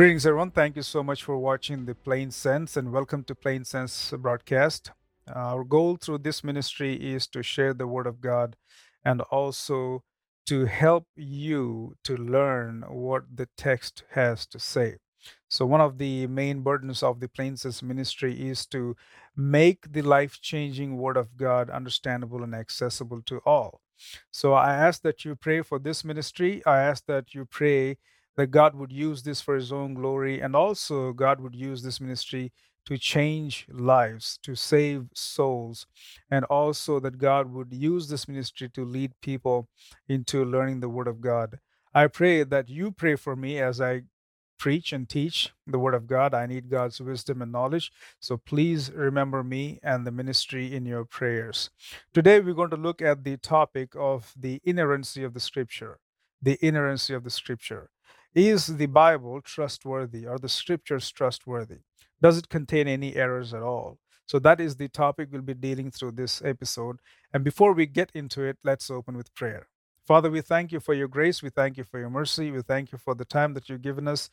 Greetings, everyone. Thank you so much for watching the Plain Sense and welcome to Plain Sense broadcast. Our goal through this ministry is to share the Word of God and also to help you to learn what the text has to say. So, one of the main burdens of the Plain Sense ministry is to make the life changing Word of God understandable and accessible to all. So, I ask that you pray for this ministry. I ask that you pray that God would use this for His own glory, and also God would use this ministry to change lives, to save souls, and also that God would use this ministry to lead people into learning the Word of God. I pray that you pray for me as I preach and teach the Word of God. I need God's wisdom and knowledge. So please remember me and the ministry in your prayers. Today, we're going to look at the topic of the inerrancy of the Scripture. The inerrancy of the Scripture. Is the Bible trustworthy? Are the Scriptures trustworthy? Does it contain any errors at all? So that is the topic we'll be dealing through this episode. And before we get into it, let's open with prayer. Father, we thank you for your grace. We thank you for your mercy. We thank you for the time that you've given us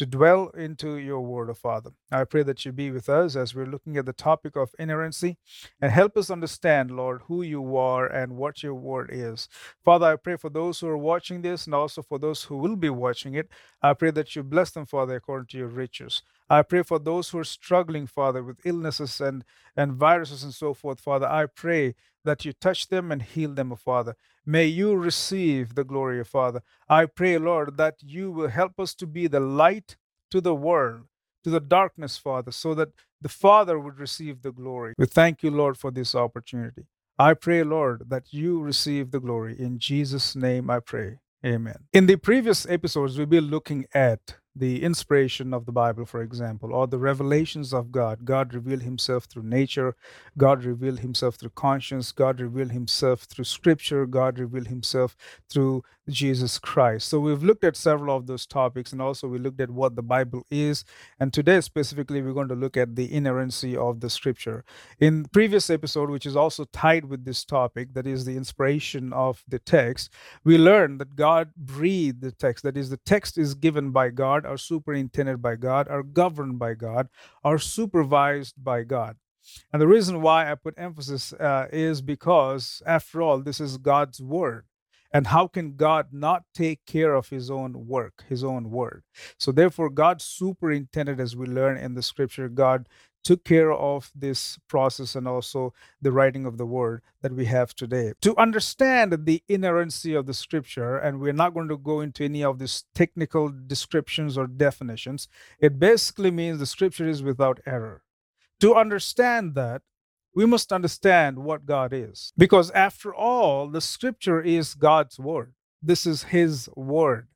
to dwell into your word, O Father. I pray that you be with us as we're looking at the topic of inerrancy and help us understand, Lord, who you are and what your word is. Father, I pray for those who are watching this and also for those who will be watching it. I pray that you bless them, Father, according to your riches. I pray for those who are struggling, Father, with illnesses and, and viruses and so forth, Father. I pray that you touch them and heal them, O Father. May you receive the glory, O Father. I pray, Lord, that you will help us to be the light to the world, to the darkness, Father, so that the Father would receive the glory. We thank you, Lord, for this opportunity. I pray, Lord, that you receive the glory. In Jesus' name I pray. Amen. In the previous episodes, we've been looking at the inspiration of the Bible, for example, or the revelations of God. God revealed himself through nature, God revealed himself through conscience, God revealed himself through scripture, God revealed himself through Jesus Christ. So we've looked at several of those topics and also we looked at what the Bible is. And today specifically we're going to look at the inerrancy of the scripture. In previous episode, which is also tied with this topic, that is the inspiration of the text, we learned that God breathed the text. That is, the text is given by God, are superintended by God, are governed by God, are supervised by God. And the reason why I put emphasis uh, is because, after all, this is God's word. And how can God not take care of his own work, his own word? So, therefore, God superintended, as we learn in the scripture, God took care of this process and also the writing of the word that we have today. To understand the inerrancy of the scripture, and we're not going to go into any of these technical descriptions or definitions, it basically means the scripture is without error. To understand that, we must understand what God is. Because after all, the scripture is God's word. This is His word.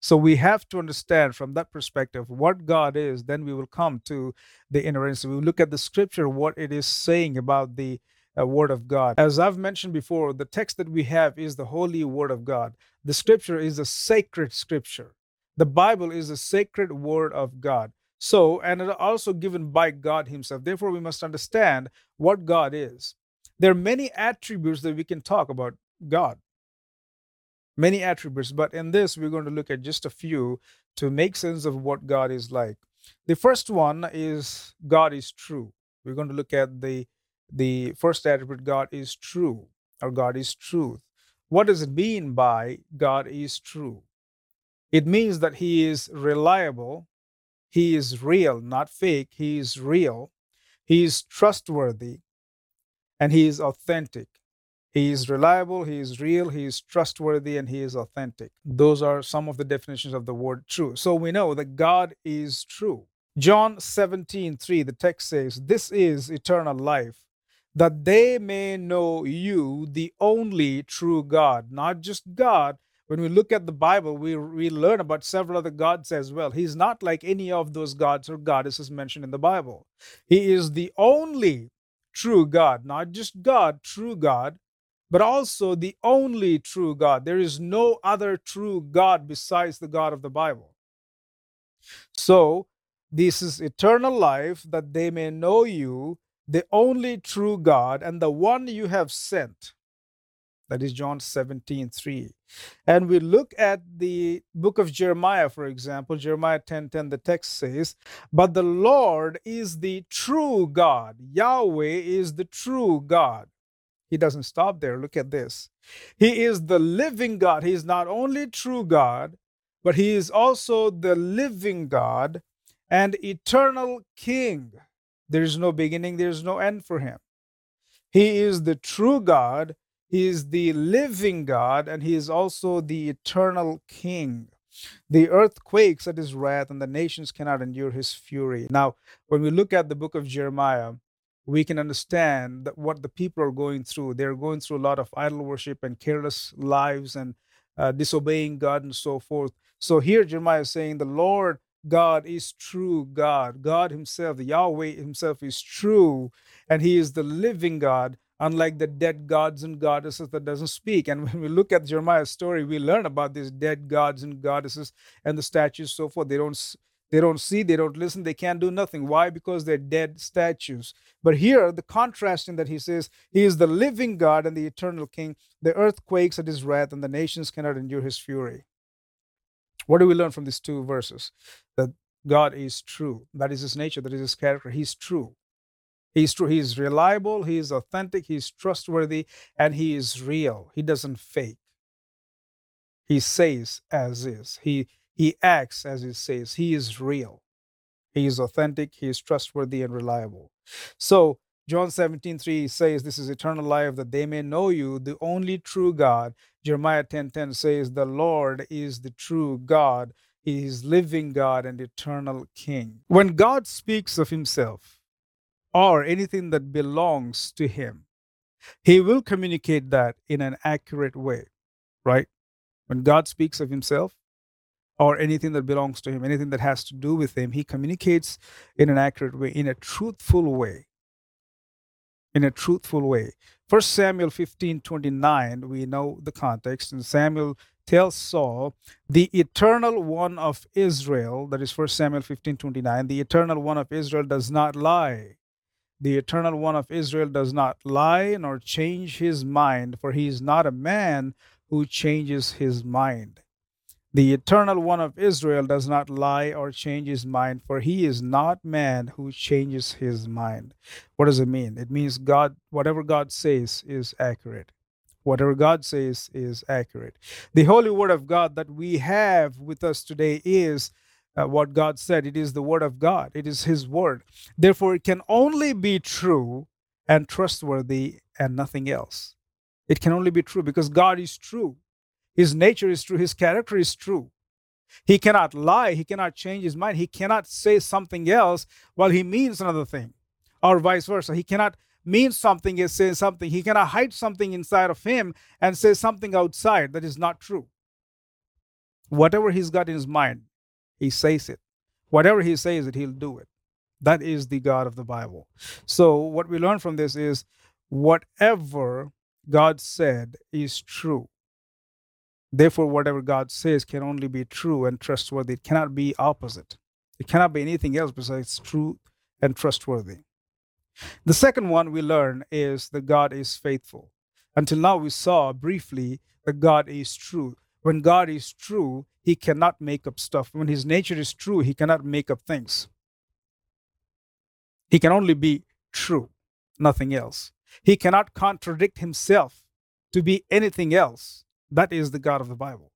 So we have to understand from that perspective what God is, then we will come to the inerrancy. We will look at the scripture, what it is saying about the uh, word of God. As I've mentioned before, the text that we have is the holy word of God. The scripture is a sacred scripture. The Bible is a sacred word of God. So, and it also given by God Himself. Therefore, we must understand what God is. There are many attributes that we can talk about God many attributes, but in this, we're going to look at just a few to make sense of what God is like. The first one is God is true. We're going to look at the the first attribute God is true or God is truth. What does it mean by God is true? It means that he is reliable, he is real, not fake, he is real, he is trustworthy, and he is authentic. He is reliable, he is real, he is trustworthy, and he is authentic. Those are some of the definitions of the word true. So we know that God is true. John 17, 3, the text says, This is eternal life, that they may know you, the only true God. Not just God. When we look at the Bible, we, we learn about several other gods as well. He's not like any of those gods or goddesses mentioned in the Bible. He is the only true God, not just God, true God, but also the only true God. There is no other true God besides the God of the Bible. So, this is eternal life that they may know you, the only true God, and the one you have sent. That is John 17 3. And we look at the book of Jeremiah, for example, Jeremiah 10 10, the text says, But the Lord is the true God. Yahweh is the true God. He doesn't stop there. Look at this. He is the living God. He is not only true God, but he is also the living God and eternal King. There is no beginning, there is no end for him. He is the true God, he is the living God, and he is also the eternal King. The earth quakes at his wrath, and the nations cannot endure his fury. Now, when we look at the book of Jeremiah, we can understand that what the people are going through. They're going through a lot of idol worship and careless lives and uh, disobeying God and so forth. So here Jeremiah is saying, The Lord God is true God. God Himself, the Yahweh Himself is true, and He is the living God, unlike the dead gods and goddesses that doesn't speak. And when we look at Jeremiah's story, we learn about these dead gods and goddesses and the statues, so forth. They don't they don't see, they don't listen, they can't do nothing. Why? Because they're dead statues. But here, the contrast in that he says, He is the living God and the eternal King. The earth quakes at his wrath, and the nations cannot endure his fury. What do we learn from these two verses? That God is true. That is his nature, that is his character. He's true. He's true. He's reliable, he is authentic, he's trustworthy, and he is real. He doesn't fake. He says as is. He he acts as he says. He is real. He is authentic, he is trustworthy and reliable. So John 17, 3 says, This is eternal life, that they may know you, the only true God. Jeremiah 10, 10 says, The Lord is the true God. He is living God and eternal King. When God speaks of himself or anything that belongs to him, he will communicate that in an accurate way, right? When God speaks of himself, or anything that belongs to him, anything that has to do with him, he communicates in an accurate way, in a truthful way. In a truthful way. First Samuel 15 29, we know the context, and Samuel tells Saul, the eternal one of Israel, that is First Samuel 15 29, the eternal one of Israel does not lie. The eternal one of Israel does not lie nor change his mind, for he is not a man who changes his mind. The eternal one of Israel does not lie or change his mind, for he is not man who changes his mind. What does it mean? It means God, whatever God says is accurate. Whatever God says is accurate. The holy word of God that we have with us today is uh, what God said. It is the word of God, it is his word. Therefore, it can only be true and trustworthy and nothing else. It can only be true because God is true. His nature is true. His character is true. He cannot lie. He cannot change his mind. He cannot say something else while he means another thing, or vice versa. He cannot mean something and say something. He cannot hide something inside of him and say something outside that is not true. Whatever he's got in his mind, he says it. Whatever he says it, he'll do it. That is the God of the Bible. So, what we learn from this is whatever God said is true. Therefore, whatever God says can only be true and trustworthy. It cannot be opposite. It cannot be anything else besides true and trustworthy. The second one we learn is that God is faithful. Until now, we saw briefly that God is true. When God is true, he cannot make up stuff. When his nature is true, he cannot make up things. He can only be true, nothing else. He cannot contradict himself to be anything else. That is the God of the Bible.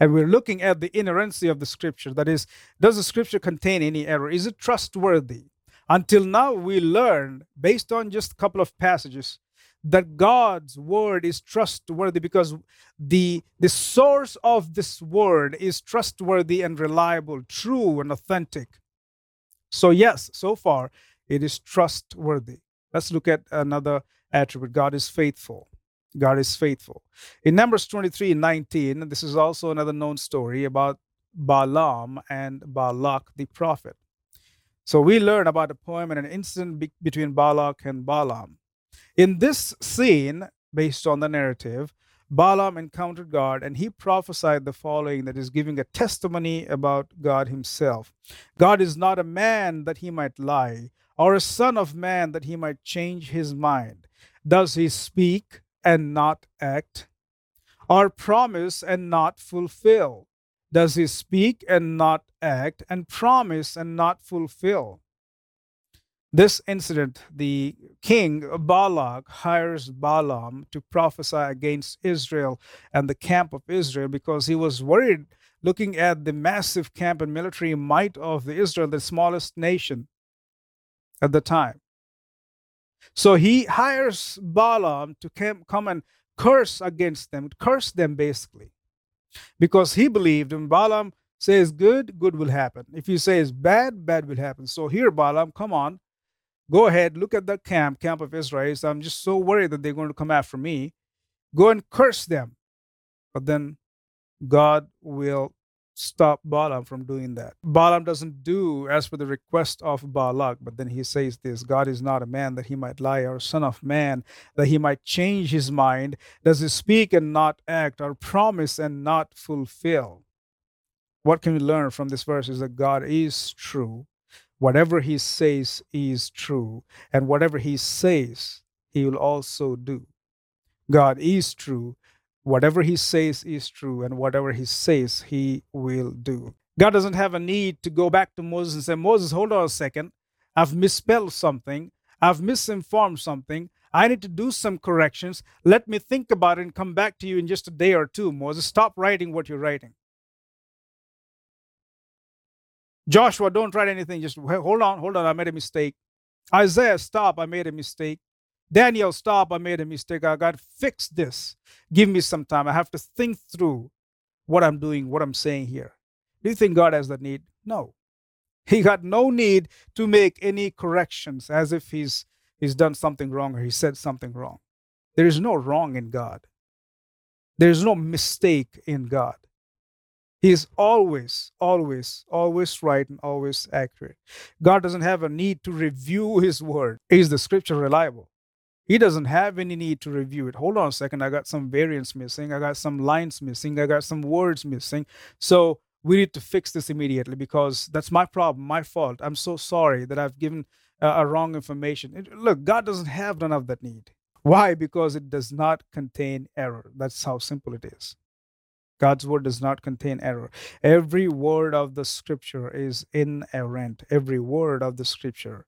And we're looking at the inerrancy of the scripture. That is, does the scripture contain any error? Is it trustworthy? Until now, we learned, based on just a couple of passages, that God's word is trustworthy because the, the source of this word is trustworthy and reliable, true and authentic. So, yes, so far it is trustworthy. Let's look at another attribute God is faithful. God is faithful. In Numbers 23 19, this is also another known story about Balaam and Balak the prophet. So we learn about a poem and an incident be- between Balak and Balaam. In this scene, based on the narrative, Balaam encountered God and he prophesied the following that is giving a testimony about God himself. God is not a man that he might lie, or a son of man that he might change his mind. Does he speak and not act? Or promise and not fulfill? Does he speak and not act, and promise and not fulfill? This incident, the king Balak hires Balaam to prophesy against Israel and the camp of Israel because he was worried looking at the massive camp and military might of the Israel, the smallest nation at the time. So he hires Balaam to come and curse against them, curse them basically, because he believed when Balaam says good, good will happen. If he says bad, bad will happen. So here, Balaam, come on, Go ahead, look at the camp, camp of Israel. So I'm just so worried that they're going to come after me. Go and curse them. But then God will stop Balaam from doing that. Balaam doesn't do as per the request of Balak, but then he says this God is not a man that he might lie, or son of man that he might change his mind. Does he speak and not act, or promise and not fulfill? What can we learn from this verse is that God is true whatever he says is true, and whatever he says, he will also do. God is true. Whatever he says is true, and whatever he says, he will do. God doesn't have a need to go back to Moses and say, Moses, hold on a second. I've misspelled something. I've misinformed something. I need to do some corrections. Let me think about it and come back to you in just a day or two. Moses, stop writing what you're writing. Joshua, don't write anything. Just hold on, hold on. I made a mistake. Isaiah, stop. I made a mistake. Daniel, stop. I made a mistake. I got fix this. Give me some time. I have to think through what I'm doing, what I'm saying here. Do you think God has that need? No. He got no need to make any corrections as if he's he's done something wrong or he said something wrong. There is no wrong in God. There is no mistake in God. He is always, always, always right and always accurate. God doesn't have a need to review His word. Is the scripture reliable? He doesn't have any need to review it. Hold on a second. I got some variants missing. I got some lines missing. I got some words missing. So we need to fix this immediately because that's my problem, my fault. I'm so sorry that I've given uh, a wrong information. It, look, God doesn't have none of that need. Why? Because it does not contain error. That's how simple it is. God's word does not contain error. Every word of the scripture is inerrant. Every word of the scripture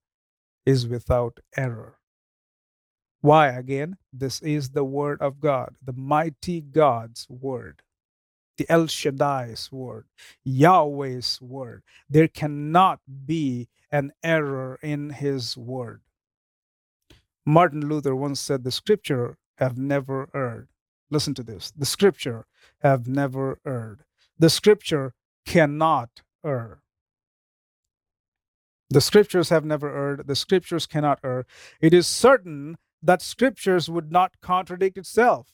is without error. Why? Again, this is the word of God, the mighty God's word, the El Shaddai's word, Yahweh's word. There cannot be an error in his word. Martin Luther once said, The scripture have never erred. Listen to this. The scripture have never erred. The scripture cannot err. The scriptures have never erred. The scriptures cannot err. It is certain that scriptures would not contradict itself.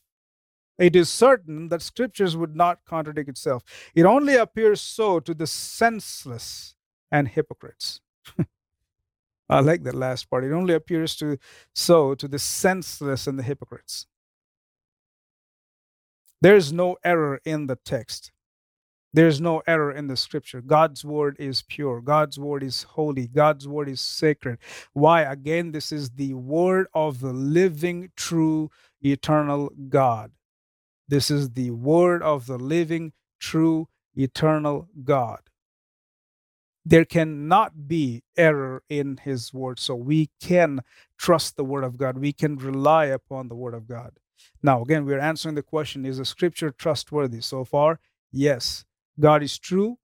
It is certain that scriptures would not contradict itself. It only appears so to the senseless and hypocrites. I like that last part. It only appears to so to the senseless and the hypocrites. There's no error in the text. There's no error in the scripture. God's word is pure. God's word is holy. God's word is sacred. Why? Again, this is the word of the living, true, eternal God. This is the word of the living, true, eternal God. There cannot be error in his word. So we can trust the word of God. We can rely upon the word of God. Now, again, we're answering the question is the scripture trustworthy? So far, yes. God is true.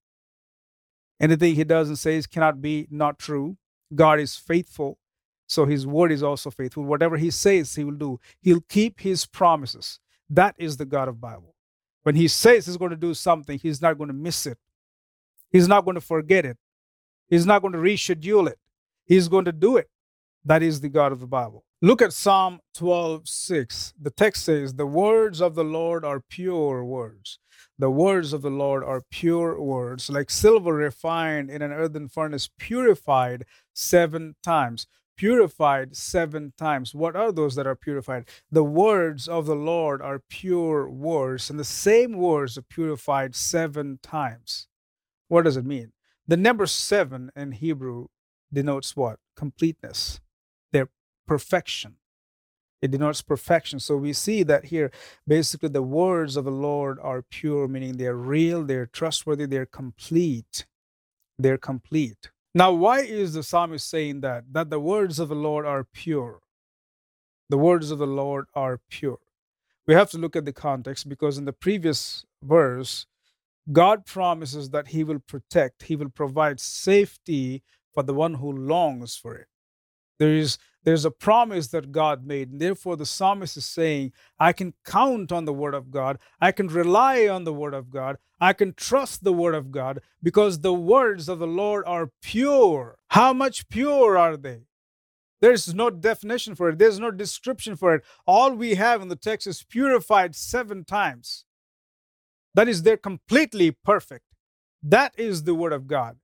Anything he does and says cannot be not true. God is faithful. So his word is also faithful. Whatever he says, he will do. He'll keep his promises. That is the God of Bible. When he says he's going to do something, he's not going to miss it. He's not going to forget it. He's not going to reschedule it. He's going to do it. That is the God of the Bible. Look at Psalm 12 6. The text says, The words of the Lord are pure words. The words of the Lord are pure words, like silver refined in an earthen furnace, purified seven times. Purified seven times. What are those that are purified? The words of the Lord are pure words, and the same words are purified seven times. What does it mean? The number seven in Hebrew denotes what? Completeness their perfection. It denotes perfection. So we see that here, basically, the words of the Lord are pure, meaning they're real, they're trustworthy, they're complete. They're complete. Now, why is the psalmist saying that? That the words of the Lord are pure. The words of the Lord are pure. We have to look at the context because in the previous verse, God promises that He will protect, He will provide safety for the one who longs for it. There is there's a promise that God made. And therefore, the psalmist is saying, I can count on the word of God. I can rely on the word of God. I can trust the word of God because the words of the Lord are pure. How much pure are they? There's no definition for it, there's no description for it. All we have in the text is purified seven times. That is, they're completely perfect. That is the word of God.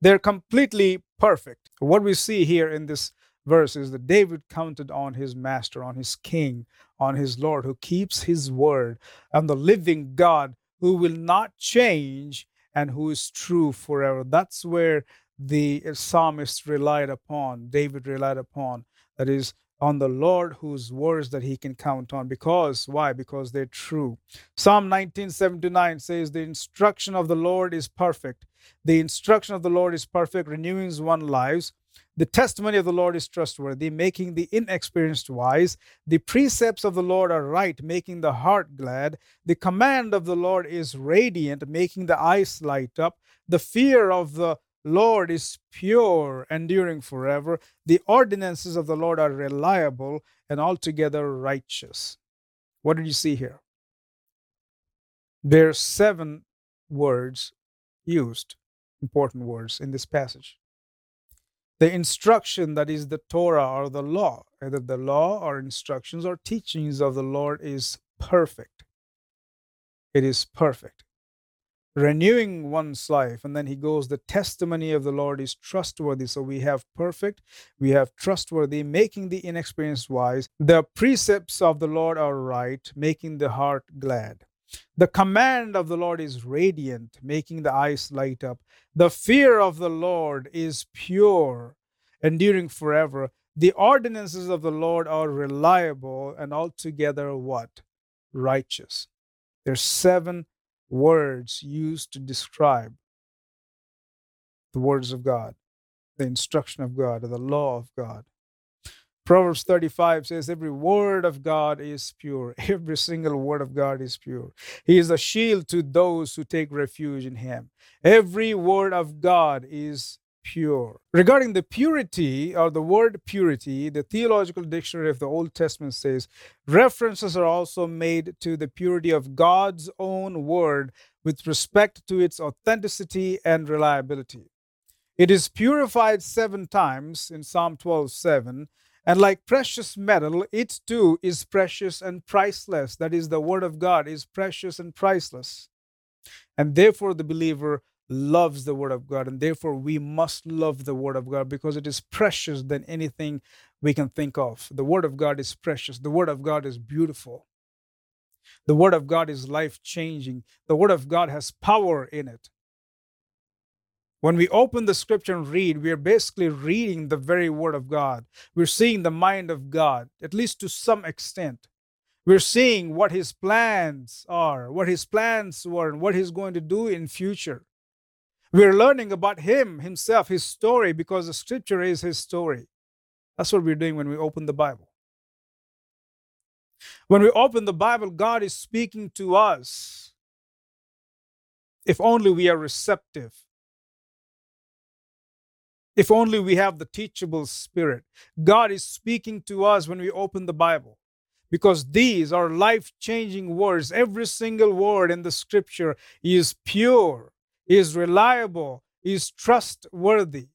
They're completely perfect. What we see here in this verse is that David counted on his master, on his king, on his Lord, who keeps his word, and the living God who will not change and who is true forever. That's where the psalmist relied upon, David relied upon. That is, on the Lord whose words that he can count on. Because, why? Because they're true. Psalm 1979 says, The instruction of the Lord is perfect. The instruction of the Lord is perfect, renewing one's lives. The testimony of the Lord is trustworthy, making the inexperienced wise. The precepts of the Lord are right, making the heart glad. The command of the Lord is radiant, making the eyes light up. The fear of the Lord is pure, enduring forever. The ordinances of the Lord are reliable and altogether righteous. What did you see here? There are seven words used, important words in this passage. The instruction that is the Torah or the law, either the law or instructions or teachings of the Lord is perfect. It is perfect renewing one's life. And then he goes, The testimony of the Lord is trustworthy. So we have perfect, we have trustworthy, making the inexperienced wise. The precepts of the Lord are right, making the heart glad. The command of the Lord is radiant, making the eyes light up. The fear of the Lord is pure, enduring forever. The ordinances of the Lord are reliable and altogether what? Righteous. There's seven words used to describe the words of God, the instruction of God, or the law of God. Proverbs 35 says, Every word of God is pure. Every single word of God is pure. He is a shield to those who take refuge in Him. Every word of God is pure. Regarding the purity or the word purity, the Theological Dictionary of the Old Testament says references are also made to the purity of God's own word with respect to its authenticity and reliability. It is purified seven times in Psalm 12 7. And like precious metal, it too is precious and priceless. That is, the Word of God is precious and priceless. And therefore, the believer loves the word of God. And therefore, we must love the word of God because it is precious than anything we can think of. The word of God is precious. The word of God is beautiful. The word of God is life changing. The word of God has power in it. When we open the scripture and read, we are basically reading the very word of God. We're seeing the mind of God, at least to some extent. We're seeing what his plans are, what his plans were, and what he's going to do in future. We're learning about him himself, his story, because the scripture is his story. That's what we're doing when we open the Bible. When we open the Bible, God is speaking to us. If only we are receptive. If only we have the teachable spirit. God is speaking to us when we open the Bible because these are life changing words. Every single word in the scripture is pure is reliable, is trustworthy.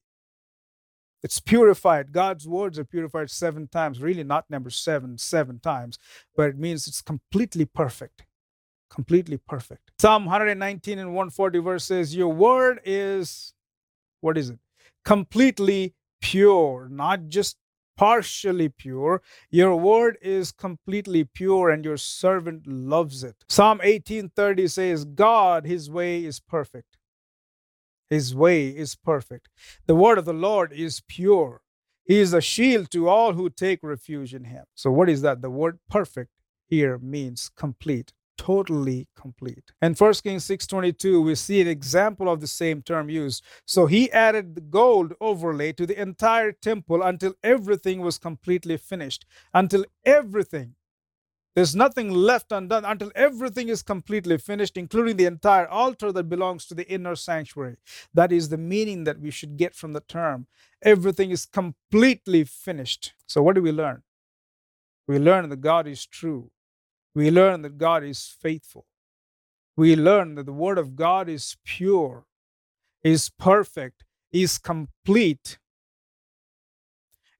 It's purified. God's words are purified seven times. Really, not number seven, seven times, but it means it's completely perfect. Completely perfect. Psalm 119 and 140 verse says, Your word is, what is it? Completely pure, not just partially pure. Your word is completely pure, and your servant loves it. Psalm 18:30 says, God, his way is perfect. His way is perfect. The word of the Lord is pure. He is a shield to all who take refuge in him. So, what is that? The word perfect here means complete, totally complete. In 1 Kings 6:22, we see an example of the same term used. So he added the gold overlay to the entire temple until everything was completely finished. Until everything there's nothing left undone until everything is completely finished, including the entire altar that belongs to the inner sanctuary. That is the meaning that we should get from the term. Everything is completely finished. So, what do we learn? We learn that God is true. We learn that God is faithful. We learn that the Word of God is pure, is perfect, is complete,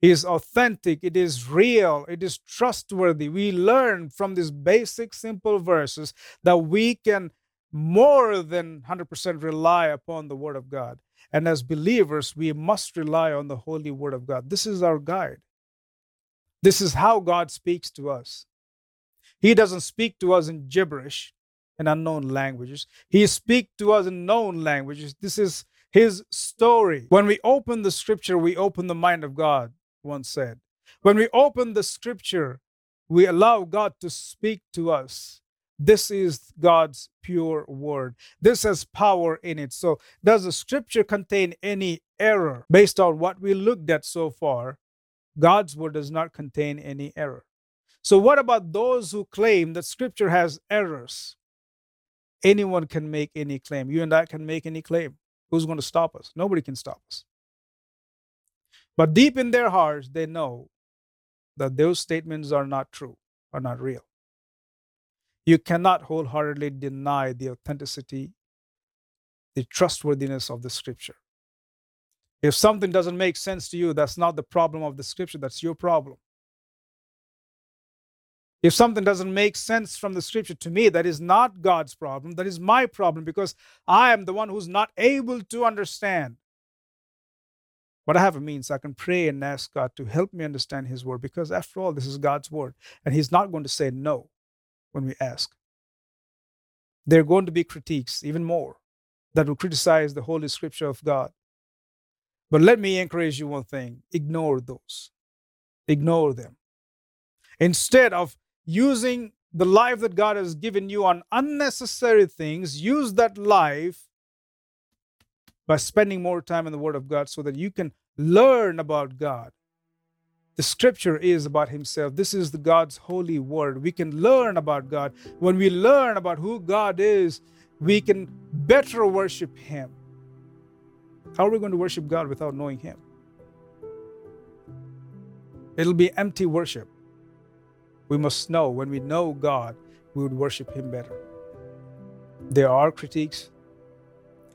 is authentic, it is real, it is trustworthy. We learn from these basic, simple verses that we can more than 100% rely upon the Word of God. And as believers, we must rely on the Holy Word of God. This is our guide. This is how God speaks to us. He doesn't speak to us in gibberish in unknown languages. He speaks to us in known languages. This is his story. When we open the scripture, we open the mind of God once said. When we open the scripture, we allow God to speak to us. This is God's pure word. This has power in it. So, does the scripture contain any error? Based on what we looked at so far, God's word does not contain any error. So, what about those who claim that scripture has errors? Anyone can make any claim. You and I can make any claim. Who's going to stop us? Nobody can stop us. But deep in their hearts, they know that those statements are not true, are not real. You cannot wholeheartedly deny the authenticity, the trustworthiness of the scripture. If something doesn't make sense to you, that's not the problem of the scripture, that's your problem. If something doesn't make sense from the scripture to me, that is not God's problem, that is my problem because I am the one who's not able to understand. But I have a means I can pray and ask God to help me understand His word because, after all, this is God's word. And He's not going to say no when we ask. There are going to be critiques, even more, that will criticize the Holy Scripture of God. But let me encourage you one thing ignore those, ignore them. Instead of using the life that God has given you on unnecessary things, use that life by spending more time in the Word of God so that you can learn about God. The scripture is about Himself. This is the God's holy word. We can learn about God. When we learn about who God is, we can better worship Him. How are we going to worship God without knowing Him? It'll be empty worship. We must know when we know God, we would worship Him better. There are critiques,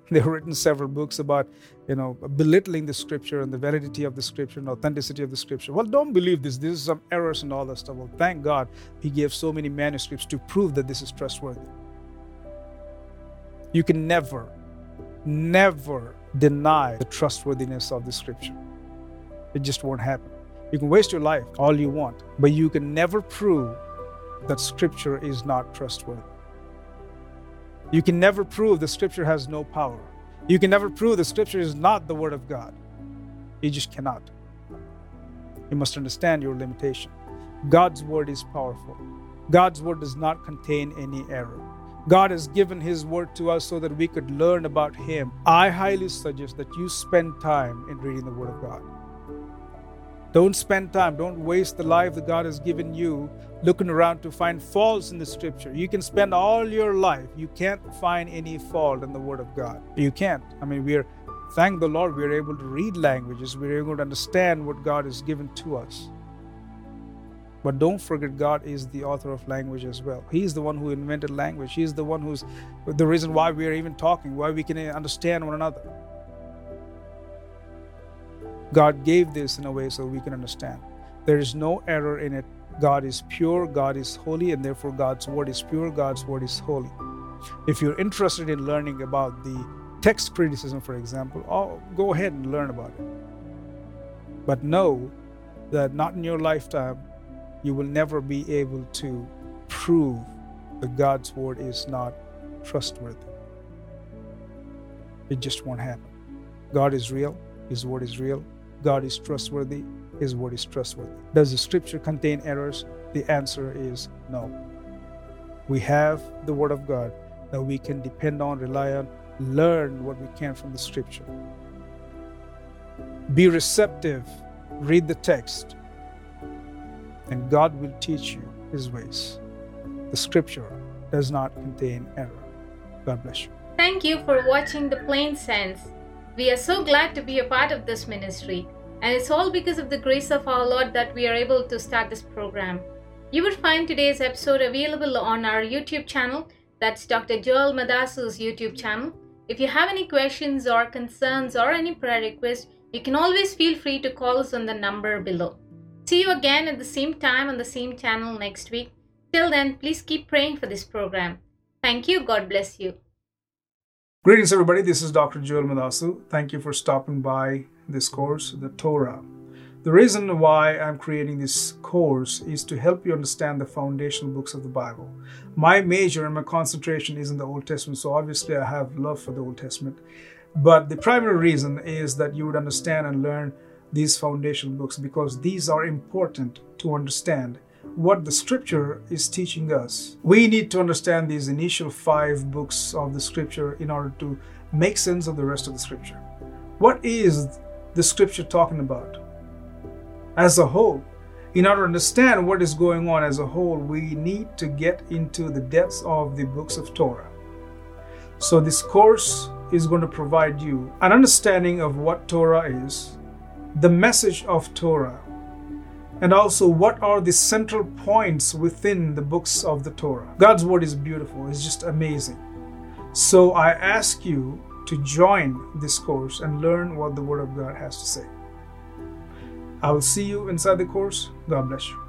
They've written several books about, you know, belittling the scripture and the validity of the scripture and authenticity of the scripture. Well, don't believe this. This is some errors and all that stuff. Well, thank God he gave so many manuscripts to prove that this is trustworthy. You can never, never deny the trustworthiness of the scripture. It just won't happen. You can waste your life all you want, but you can never prove that scripture is not trustworthy. You can never prove the scripture has no power. You can never prove the scripture is not the word of God. You just cannot. You must understand your limitation. God's word is powerful. God's word does not contain any error. God has given His word to us so that we could learn about Him. I highly suggest that you spend time in reading the Word of God. Don't spend time, don't waste the life that God has given you looking around to find faults in the scripture. You can spend all your life, you can't find any fault in the Word of God. You can't. I mean, we're, thank the Lord, we're able to read languages, we're able to understand what God has given to us. But don't forget, God is the author of language as well. He's the one who invented language. He's the one who's the reason why we are even talking, why we can understand one another. God gave this in a way so we can understand. There is no error in it. God is pure, God is holy, and therefore God's word is pure, God's word is holy. If you're interested in learning about the text criticism, for example, oh, go ahead and learn about it. But know that not in your lifetime, you will never be able to prove that God's word is not trustworthy. It just won't happen. God is real, His word is real, God is trustworthy, His word is trustworthy. Does the scripture contain errors? The answer is no. We have the word of God that we can depend on, rely on, learn what we can from the scripture. Be receptive, read the text, and God will teach you His ways. The scripture does not contain error. God bless you. Thank you for watching The Plain Sense. We are so glad to be a part of this ministry, and it's all because of the grace of our Lord that we are able to start this program. You will find today's episode available on our YouTube channel. That's Dr. Joel Madasu's YouTube channel. If you have any questions or concerns or any prayer requests, you can always feel free to call us on the number below. See you again at the same time on the same channel next week. Till then, please keep praying for this program. Thank you. God bless you. Greetings, everybody. This is Dr. Joel Madasu. Thank you for stopping by this course, the Torah. The reason why I'm creating this course is to help you understand the foundational books of the Bible. My major and my concentration is in the Old Testament, so obviously I have love for the Old Testament. But the primary reason is that you would understand and learn these foundational books because these are important to understand what the scripture is teaching us. We need to understand these initial five books of the scripture in order to make sense of the rest of the scripture. What is the scripture talking about? As a whole, in order to understand what is going on as a whole, we need to get into the depths of the books of Torah. So, this course is going to provide you an understanding of what Torah is, the message of Torah, and also what are the central points within the books of the Torah. God's word is beautiful, it's just amazing. So I ask you to join this course and learn what the word of God has to say. I will see you inside the course. God bless you.